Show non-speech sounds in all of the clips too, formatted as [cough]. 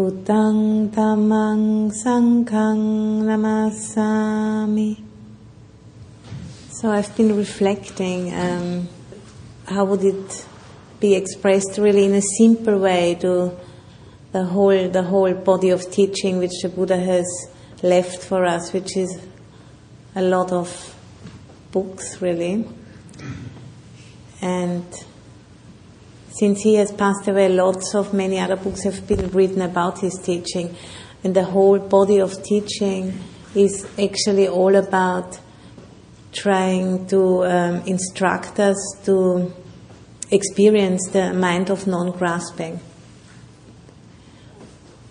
Buddhang Dhammang Sanghang Namasami. So I've been reflecting um, how would it be expressed really in a simple way to the whole the whole body of teaching which the Buddha has left for us, which is a lot of books really. And since he has passed away, lots of many other books have been written about his teaching, and the whole body of teaching is actually all about trying to um, instruct us to experience the mind of non-grasping.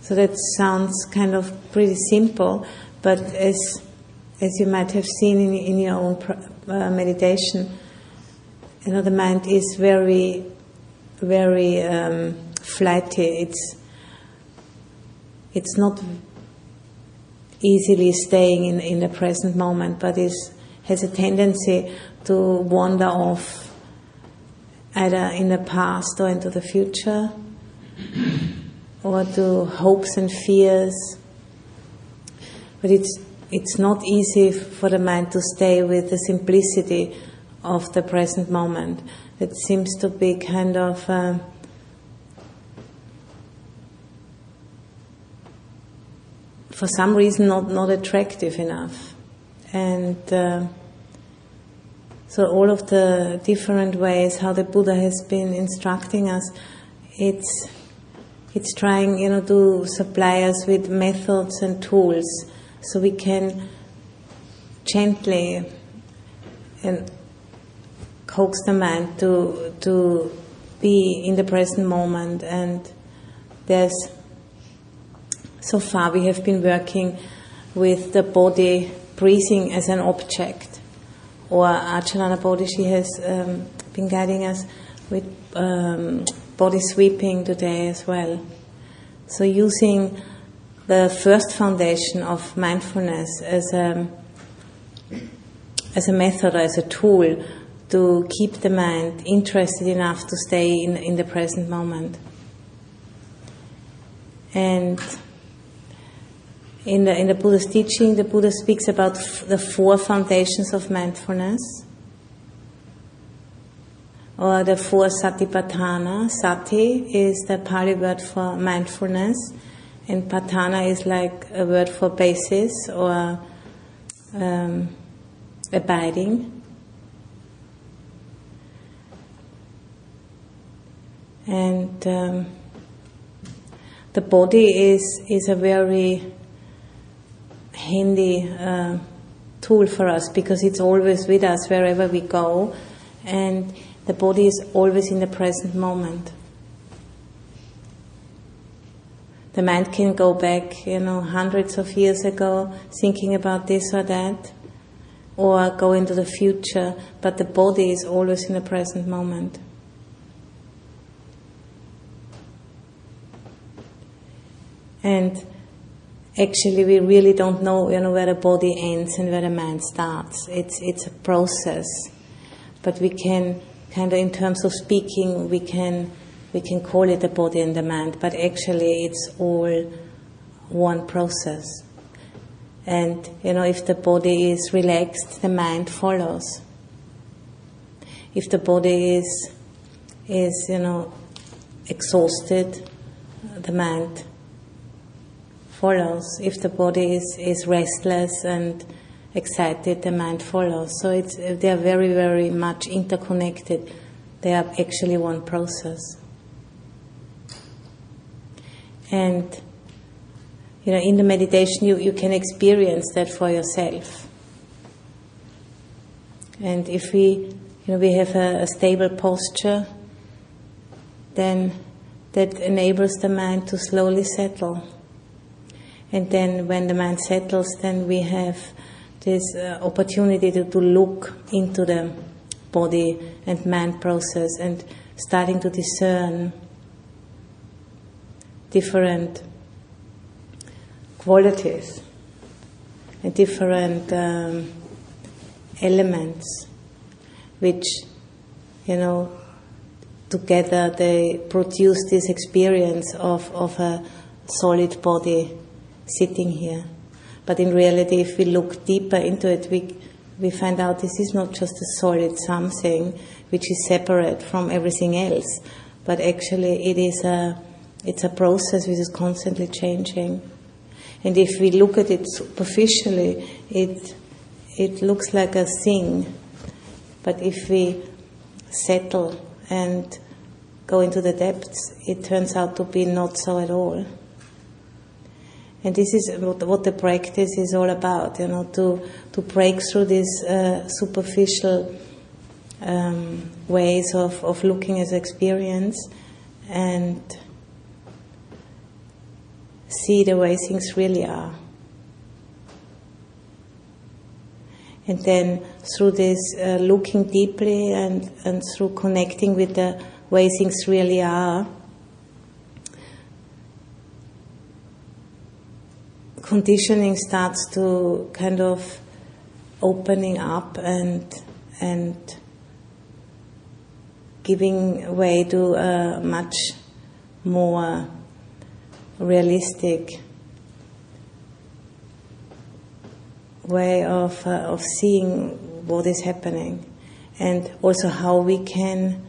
So that sounds kind of pretty simple, but as as you might have seen in, in your own uh, meditation, you know the mind is very very um. It's it's not easily staying in, in the present moment, but is has a tendency to wander off either in the past or into the future, or to hopes and fears. But it's it's not easy for the mind to stay with the simplicity of the present moment it seems to be kind of uh, for some reason not, not attractive enough. And uh, so all of the different ways how the Buddha has been instructing us, it's it's trying, you know, to supply us with methods and tools so we can gently and coax the mind to to be in the present moment. And there's so far we have been working with the body breathing as an object. Or Acharana Bodhishi has um, been guiding us with um, body sweeping today as well. So using the first foundation of mindfulness as a as a method as a tool to keep the mind interested enough to stay in, in the present moment. And in the, in the Buddha's teaching, the Buddha speaks about f- the four foundations of mindfulness, or the four satipatthana. Sati is the Pali word for mindfulness, and patthana is like a word for basis or um, abiding. And um, the body is is a very handy uh, tool for us because it's always with us wherever we go, and the body is always in the present moment. The mind can go back, you know, hundreds of years ago, thinking about this or that, or go into the future, but the body is always in the present moment. And actually, we really don't know, you know, where the body ends and where the mind starts. It's it's a process, but we can kind of, in terms of speaking, we can we can call it the body and the mind, but actually, it's all one process. And you know, if the body is relaxed, the mind follows. If the body is is you know exhausted, the mind follows. If the body is, is restless and excited, the mind follows. So it's, they are very, very much interconnected. They are actually one process. And you know, in the meditation, you, you can experience that for yourself. And if we, you know, we have a, a stable posture, then that enables the mind to slowly settle. And then when the mind settles, then we have this uh, opportunity to, to look into the body and mind process and starting to discern different qualities and different um, elements which you know together they produce this experience of, of a solid body sitting here but in reality if we look deeper into it we we find out this is not just a solid something which is separate from everything else, but actually it is a it's a process which is constantly changing. And if we look at it superficially, it it looks like a thing, but if we settle and go into the depths, it turns out to be not so at all. And this is what the practice is all about, you know, to, to break through these uh, superficial um, ways of, of looking at experience and see the way things really are. And then through this uh, looking deeply and, and through connecting with the way things really are, conditioning starts to kind of opening up and and giving way to a much more realistic way of uh, of seeing what is happening and also how we can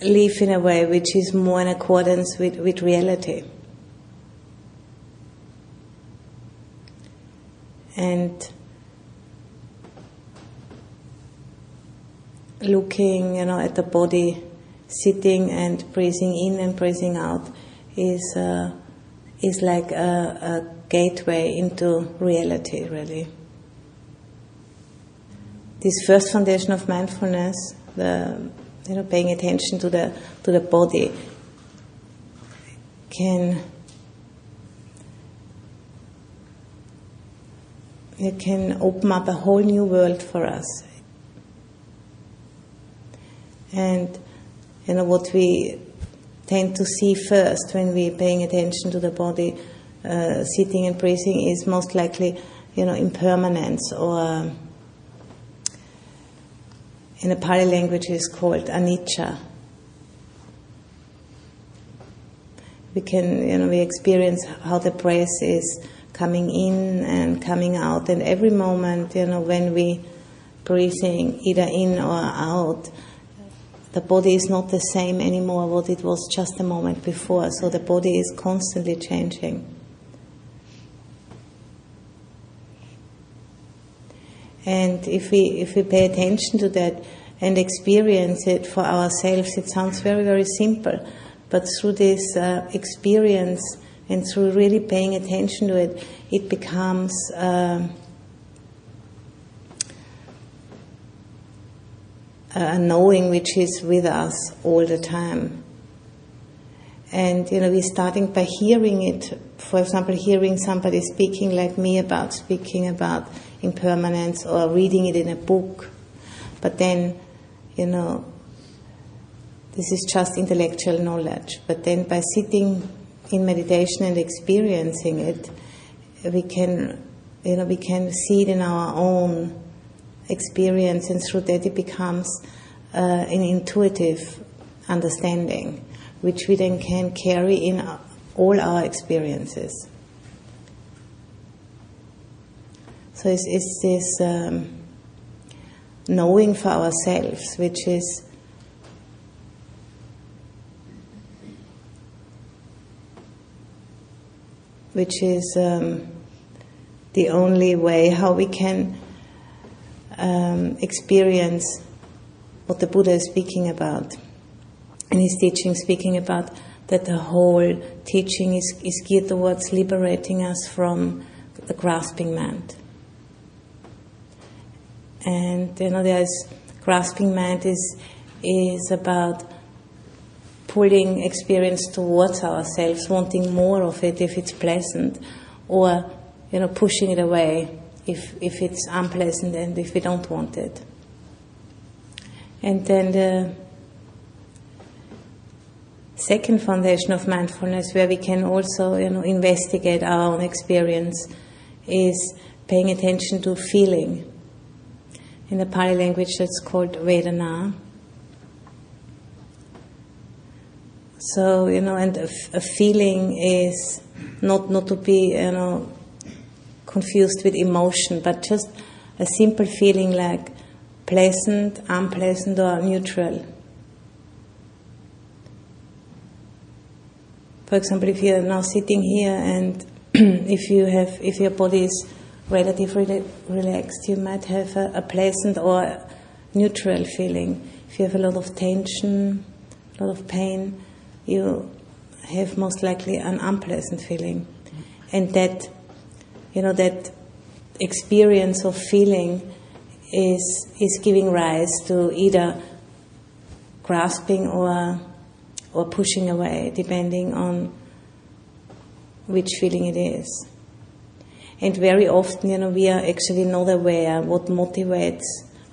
live in a way which is more in accordance with, with reality. And looking, you know, at the body, sitting and breathing in and breathing out is uh, is like a, a gateway into reality, really. This first foundation of mindfulness, the you know, paying attention to the to the body can it can open up a whole new world for us. And you know what we tend to see first when we're paying attention to the body, uh, sitting and breathing, is most likely you know impermanence or in the Pali language is called anicca. We can, you know, we experience how the breath is coming in and coming out, and every moment, you know, when we breathing either in or out, the body is not the same anymore what it was just a moment before. So the body is constantly changing. And if we if we pay attention to that and experience it for ourselves, it sounds very very simple. But through this uh, experience and through really paying attention to it, it becomes. Uh, a knowing which is with us all the time. And you know, we're starting by hearing it. For example, hearing somebody speaking like me about speaking about impermanence or reading it in a book. But then, you know, this is just intellectual knowledge. But then by sitting in meditation and experiencing it, we can, you know, we can see it in our own experience, and through that it becomes uh, an intuitive understanding, which we then can carry in all our experiences. So it's, it's this um, knowing for ourselves, which is which is um, the only way how we can um, experience what the Buddha is speaking about. In his teaching, speaking about that the whole teaching is, is geared towards liberating us from the grasping mind. And you know, there's grasping mind is is about pulling experience towards ourselves, wanting more of it if it's pleasant, or you know pushing it away if if it's unpleasant and if we don't want it. And then the second foundation of mindfulness, where we can also you know investigate our own experience, is paying attention to feeling. In the Pali language, that's called Vedana. So, you know, and a, a feeling is not, not to be, you know, confused with emotion, but just a simple feeling like pleasant, unpleasant, or neutral. For example, if you're now sitting here and [clears throat] if you have, if your body is relatively relaxed, you might have a, a pleasant or neutral feeling. If you have a lot of tension, a lot of pain, you have most likely an unpleasant feeling. And that, you know, that experience of feeling is, is giving rise to either grasping or, or pushing away, depending on which feeling it is. And very often, you know, we are actually not aware what motivates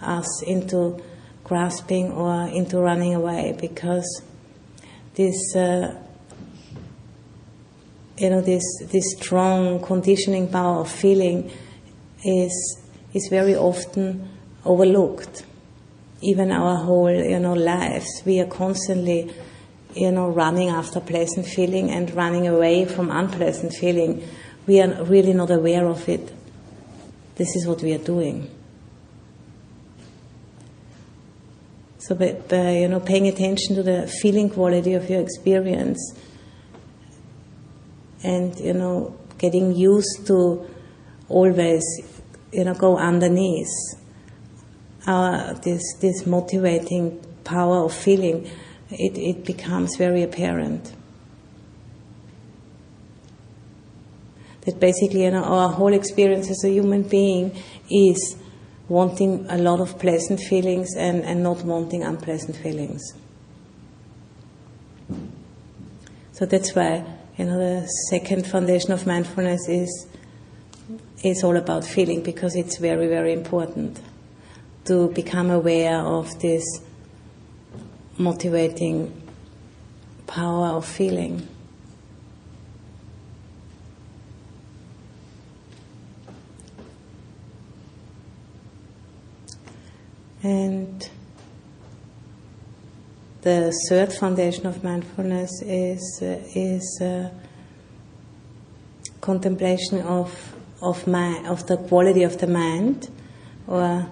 us into grasping or into running away because this uh, you know this this strong conditioning power of feeling is is very often overlooked. Even our whole you know lives we are constantly you know running after pleasant feeling and running away from unpleasant feeling we are really not aware of it. This is what we are doing. So by, by, uh, you know paying attention to the feeling quality of your experience and you know getting used to always you know go underneath our this this motivating power of feeling it, it becomes very apparent that basically you know our whole experience as a human being is wanting a lot of pleasant feelings and, and not wanting unpleasant feelings. So that's why you know the second foundation of mindfulness is is all about feeling because it's very very important to become aware of this motivating power of feeling. And the third foundation of mindfulness is uh, is uh, contemplation of of mind, of the quality of the mind, or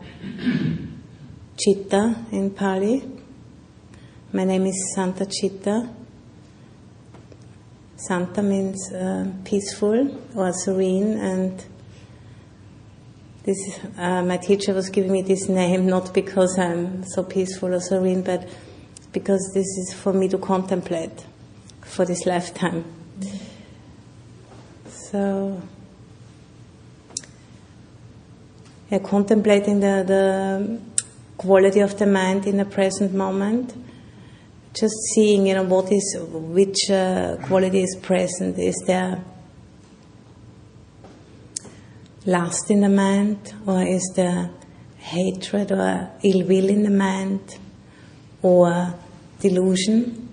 chitta in Pali. My name is Santacitta. Santa means uh, peaceful or serene, and this uh, my teacher was giving me this name not because I'm so peaceful or serene, but because this is for me to contemplate for this lifetime. So, yeah, contemplating the, the quality of the mind in the present moment, just seeing, you know, what is, which uh, quality is present. Is there lust in the mind, or is there hatred or ill will in the mind, or delusion?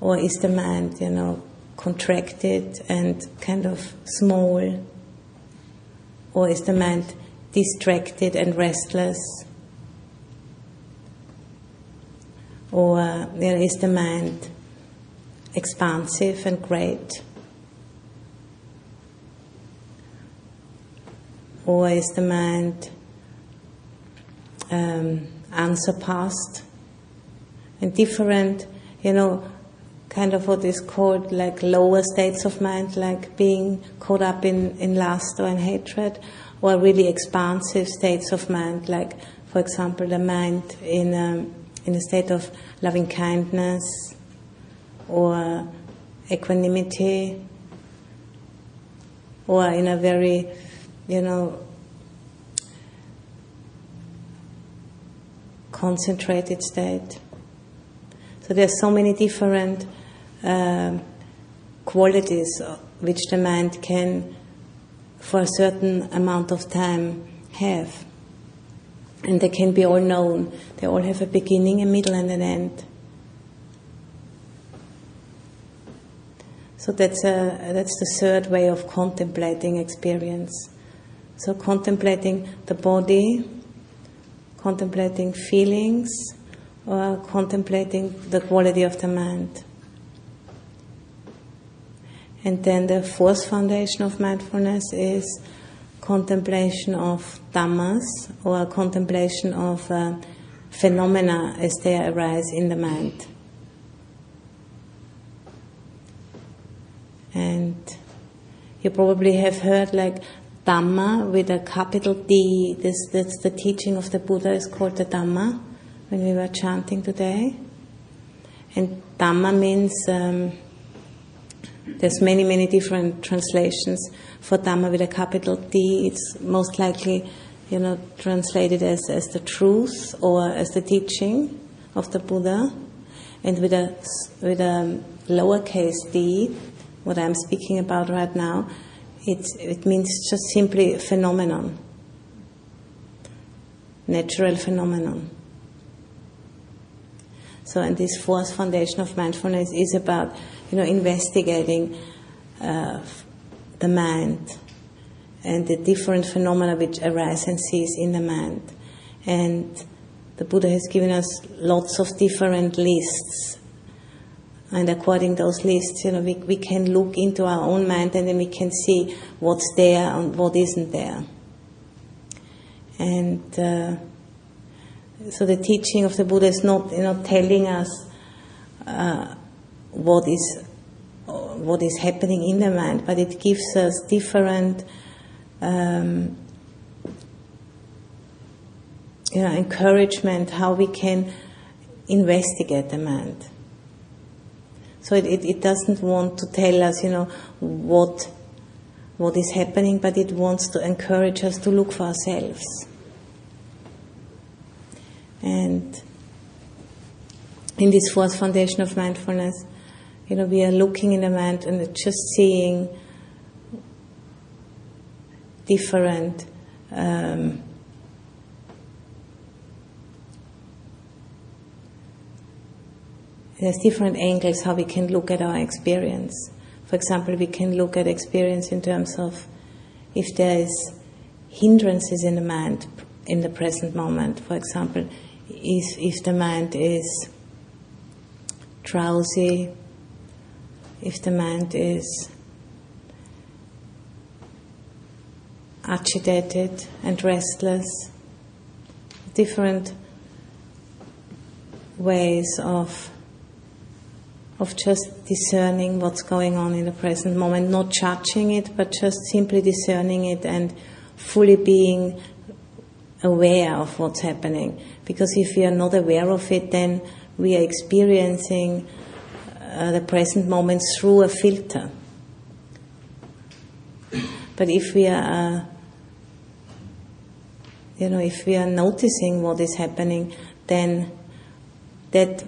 Or is the mind, you know, contracted and kind of small? Or is the mind distracted and restless? Or you know, is the mind expansive and great? Is the mind um, unsurpassed and different, you know, kind of what is called like lower states of mind, like being caught up in, in lust or in hatred, or really expansive states of mind, like, for example, the mind in a, in a state of loving kindness or equanimity, or in a very you know, concentrated state. So there are so many different uh, qualities which the mind can, for a certain amount of time, have. And they can be all known. They all have a beginning, a middle, and an end. So that's, a, that's the third way of contemplating experience. So contemplating the body, contemplating feelings, or contemplating the quality of the mind. And then the fourth foundation of mindfulness is contemplation of dhammas or contemplation of uh, phenomena as they arise in the mind. And you probably have heard like Dhamma with a capital D. This, that's the teaching of the Buddha is called the Dhamma when we were chanting today. And Dhamma means um, there's many, many different translations for Dhamma with a capital D. It's most likely, you know, translated as, as the truth or as the teaching of the Buddha. And with a, with a lowercase d, what I'm speaking about right now, it, it means just simply phenomenon, natural phenomenon. So, and this fourth foundation of mindfulness is about you know, investigating uh, the mind and the different phenomena which arise and cease in the mind. And the Buddha has given us lots of different lists. And according to those lists, you know, we, we can look into our own mind and then we can see what's there and what isn't there. And uh, so the teaching of the Buddha is not, you know, telling us uh, what is what is happening in the mind, but it gives us different um, you know, encouragement how we can investigate the mind. So it, it, it, doesn't want to tell us, you know, what what is happening, but it wants to encourage us to look for ourselves. And in this fourth foundation of mindfulness, you know, we are looking in the mind and just seeing different um, there's different angles how we can look at our experience. For example, we can look at experience in terms of if there is hindrances in the mind in the present moment. For example, if, if the mind is drowsy, if the mind is agitated and restless, different ways of of just discerning what's going on in the present moment, not judging it, but just simply discerning it and fully being aware of what's happening. Because if we are not aware of it, then we are experiencing uh, the present moment through a filter. But if we are, uh, you know, if we are noticing what is happening, then that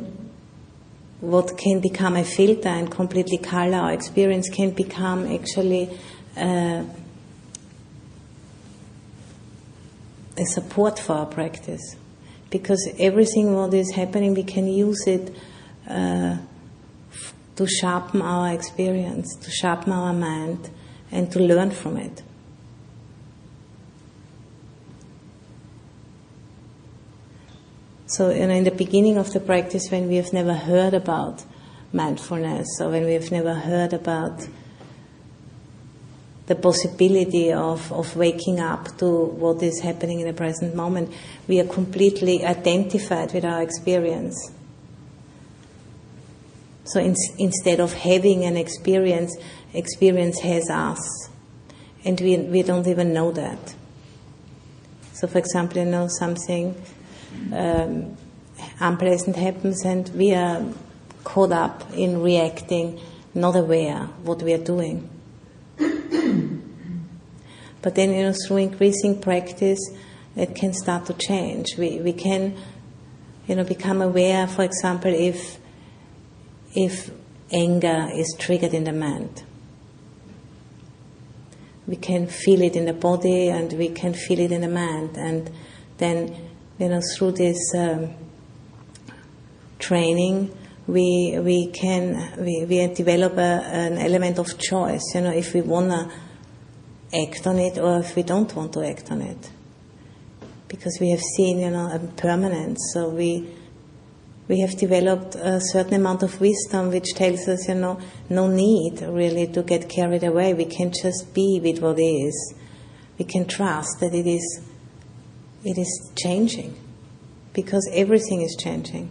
what can become a filter and completely color our experience can become actually uh, a support for our practice. Because everything what is happening, we can use it uh, to sharpen our experience, to sharpen our mind, and to learn from it. So, you know, in the beginning of the practice, when we have never heard about mindfulness, or when we have never heard about the possibility of, of waking up to what is happening in the present moment, we are completely identified with our experience. So in, instead of having an experience, experience has us. And we, we don't even know that. So, for example, you know, something um, unpleasant happens and we are caught up in reacting, not aware what we are doing. [clears throat] but then, you know, through increasing practice, it can start to change. We, we can you know, become aware, for example, if if anger is triggered in the mind. We can feel it in the body and we can feel it in the mind, and then you know through this um, training we we can we, we develop a, an element of choice. You know, if we wanna act on it or if we don't want to act on it, because we have seen you know impermanence. So we we have developed a certain amount of wisdom which tells us, you know, no need really to get carried away. We can just be with what is. We can trust that it is, it is changing, because everything is changing.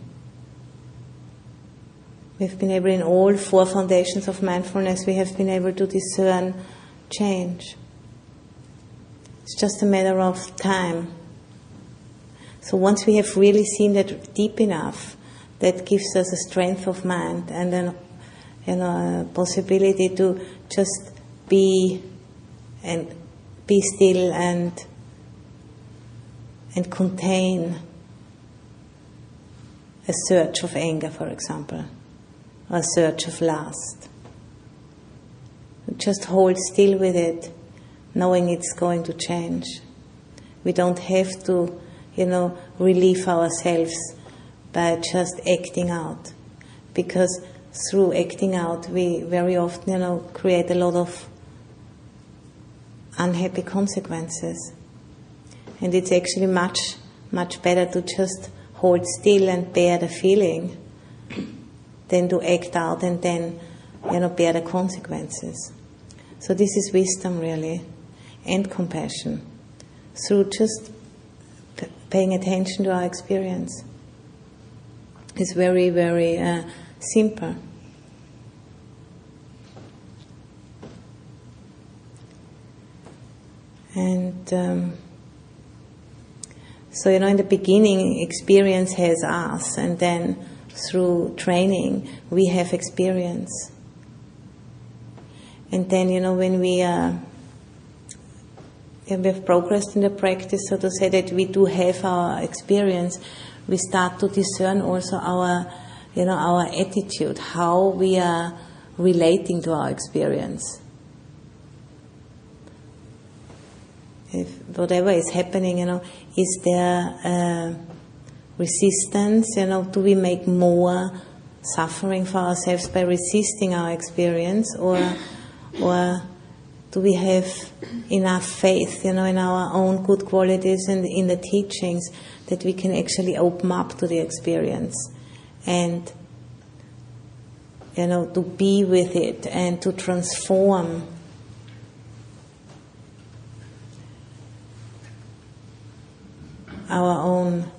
We've been able, in all four foundations of mindfulness, we have been able to discern change. It's just a matter of time. So once we have really seen that deep enough, that gives us a strength of mind and then you know a possibility to just be and be still and and contain a surge of anger, for example, or a surge of lust. Just hold still with it, knowing it's going to change. We don't have to, you know, relieve ourselves by just acting out. Because through acting out, we very often, you know, create a lot of unhappy consequences. And it's actually much, much better to just hold still and bear the feeling than to act out and then, you know, bear the consequences. So this is wisdom really, and compassion, through just p- paying attention to our experience is very, very uh, simple. And um, so, you know, in the beginning, experience has us, and then through training, we have experience. And then, you know, when we, uh, we have progressed in the practice, so to say that we do have our experience, we start to discern also our, you know, our attitude, how we are relating to our experience. If whatever is happening, you know, is there resistance? You know, do we make more suffering for ourselves by resisting our experience, or, or do we have enough faith, you know, in our own good qualities and in the teachings that we can actually open up to the experience and, you know, to be with it and to transform our own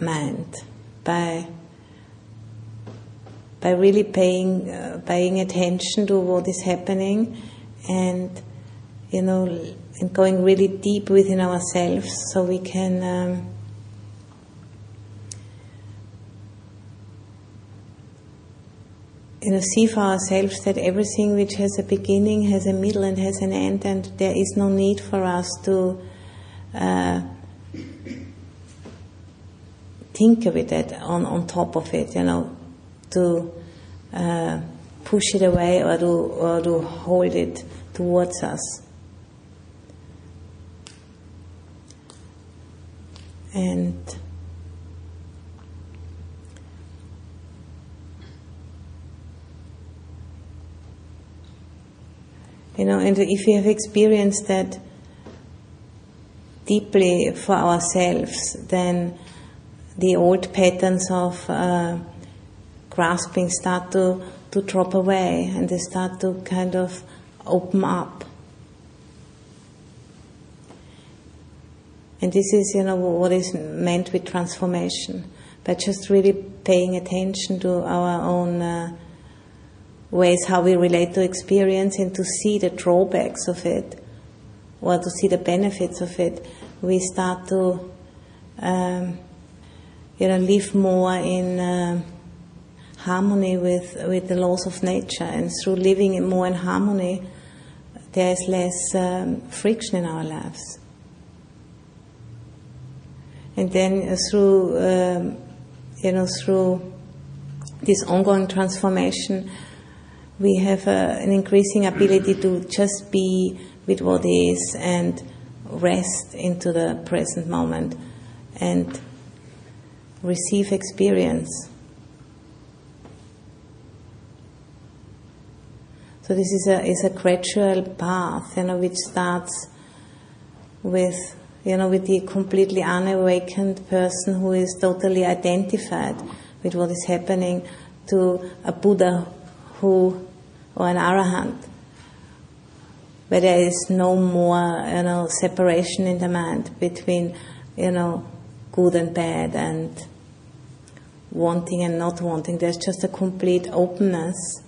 mind by by really paying uh, paying attention to what is happening and you know and going really deep within ourselves so we can um, you know see for ourselves that everything which has a beginning has a middle and has an end and there is no need for us to uh, tinker with it on, on top of it you know to uh, push it away or to, or to hold it towards us. And you know, and if we have experienced that deeply for ourselves, then the old patterns of uh, grasping start to, to drop away and they start to kind of open up. And this is, you know, what is meant with transformation. By just really paying attention to our own uh, ways how we relate to experience and to see the drawbacks of it or to see the benefits of it, we start to, um, you know, live more in. Uh, harmony with, with the laws of nature. And through living more in harmony, there is less um, friction in our lives. And then uh, through, um, you know, through this ongoing transformation, we have uh, an increasing ability to just be with what is and rest into the present moment and receive experience. So this is a is a gradual path, you know, which starts with you know with the completely unawakened person who is totally identified with what is happening to a Buddha who or an arahant. Where there is no more you know separation in the mind between you know good and bad and wanting and not wanting. There's just a complete openness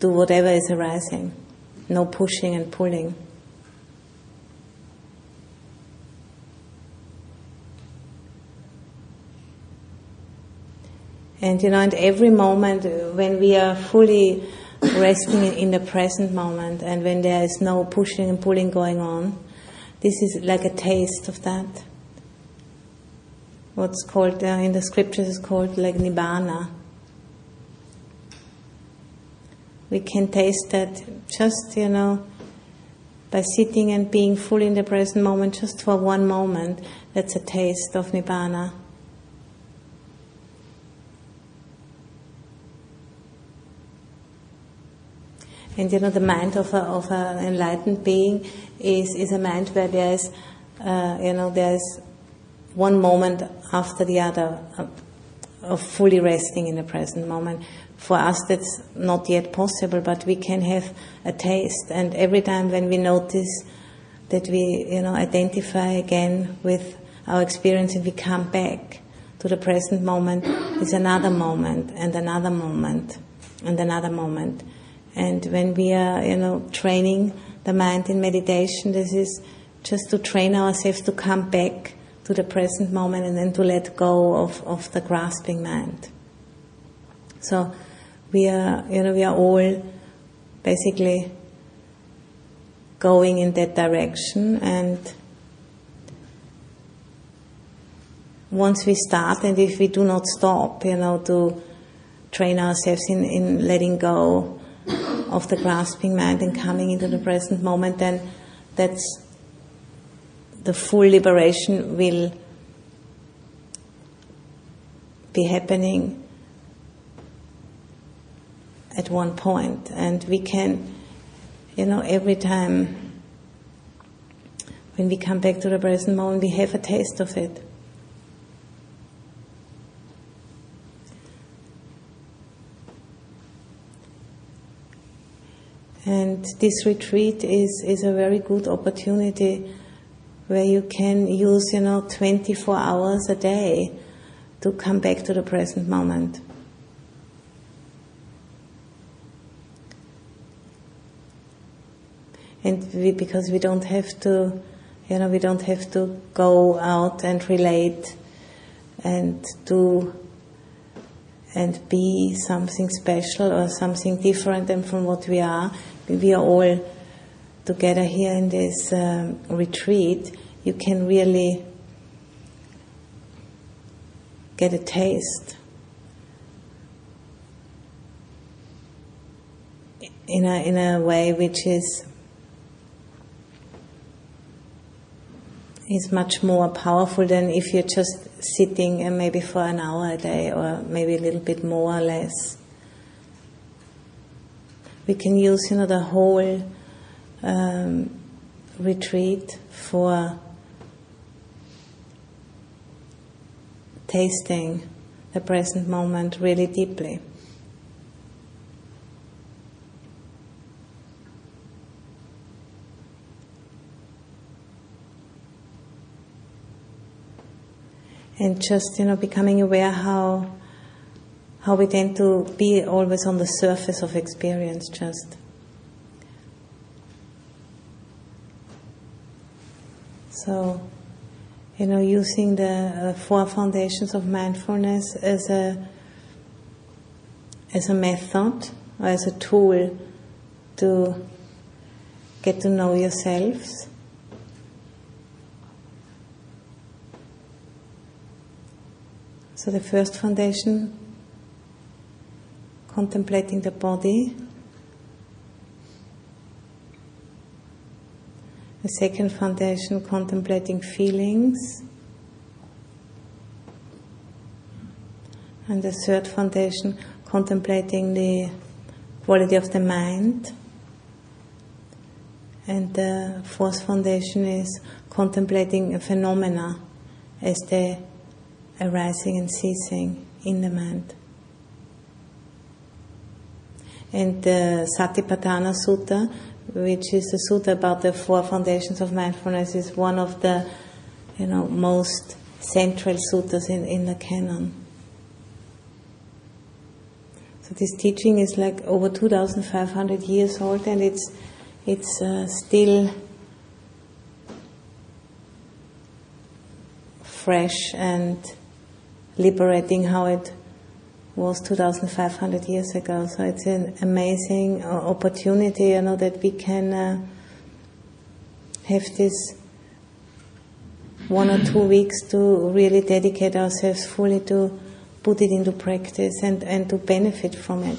to whatever is arising. No pushing and pulling And you know, at every moment when we are fully resting in the present moment and when there is no pushing and pulling going on, this is like a taste of that. What's called uh, in the scriptures is called like nibbana. We can taste that just, you know, by sitting and being fully in the present moment just for one moment. That's a taste of nibbana. And you know, the mind of, a, of an enlightened being is, is a mind where there is, uh, you know, there is one moment after the other of fully resting in the present moment. For us, that's not yet possible, but we can have a taste. And every time when we notice that we, you know, identify again with our experience and we come back to the present moment, is another moment and another moment and another moment. And when we are, you know, training the mind in meditation, this is just to train ourselves to come back to the present moment and then to let go of, of the grasping mind. So we are, you know, we are all basically going in that direction and once we start and if we do not stop, you know, to train ourselves in, in letting go of the grasping mind and coming into the present moment, then that's the full liberation will be happening at one point. And we can, you know, every time when we come back to the present moment, we have a taste of it. And this retreat is, is a very good opportunity where you can use, you know, 24 hours a day to come back to the present moment. And we, because we don't have to, you know, we don't have to go out and relate and do and be something special or something different than from what we are we are all together here in this um, retreat, you can really get a taste in a in a way which is is much more powerful than if you're just sitting and maybe for an hour a day or maybe a little bit more or less we can use you know the whole um, retreat for tasting the present moment really deeply. And just you know becoming aware how how we tend to be always on the surface of experience just. So, you know, using the uh, four foundations of mindfulness as a as a method or as a tool to get to know yourselves. So the first foundation, contemplating the body. The second foundation, contemplating feelings. And the third foundation, contemplating the quality of the mind. And the fourth foundation is contemplating phenomena as they arising and ceasing in the mind. And the Satipatthana Sutta, which is a sutta about the four foundations of mindfulness, is one of the you know most central suttas in, in the canon. So this teaching is like over 2,500 years old, and it's it's uh, still fresh and liberating how it was 2,500 years ago. So it's an amazing uh, opportunity, you know, that we can uh, have this one or two weeks to really dedicate ourselves fully to put it into practice and, and to benefit from it.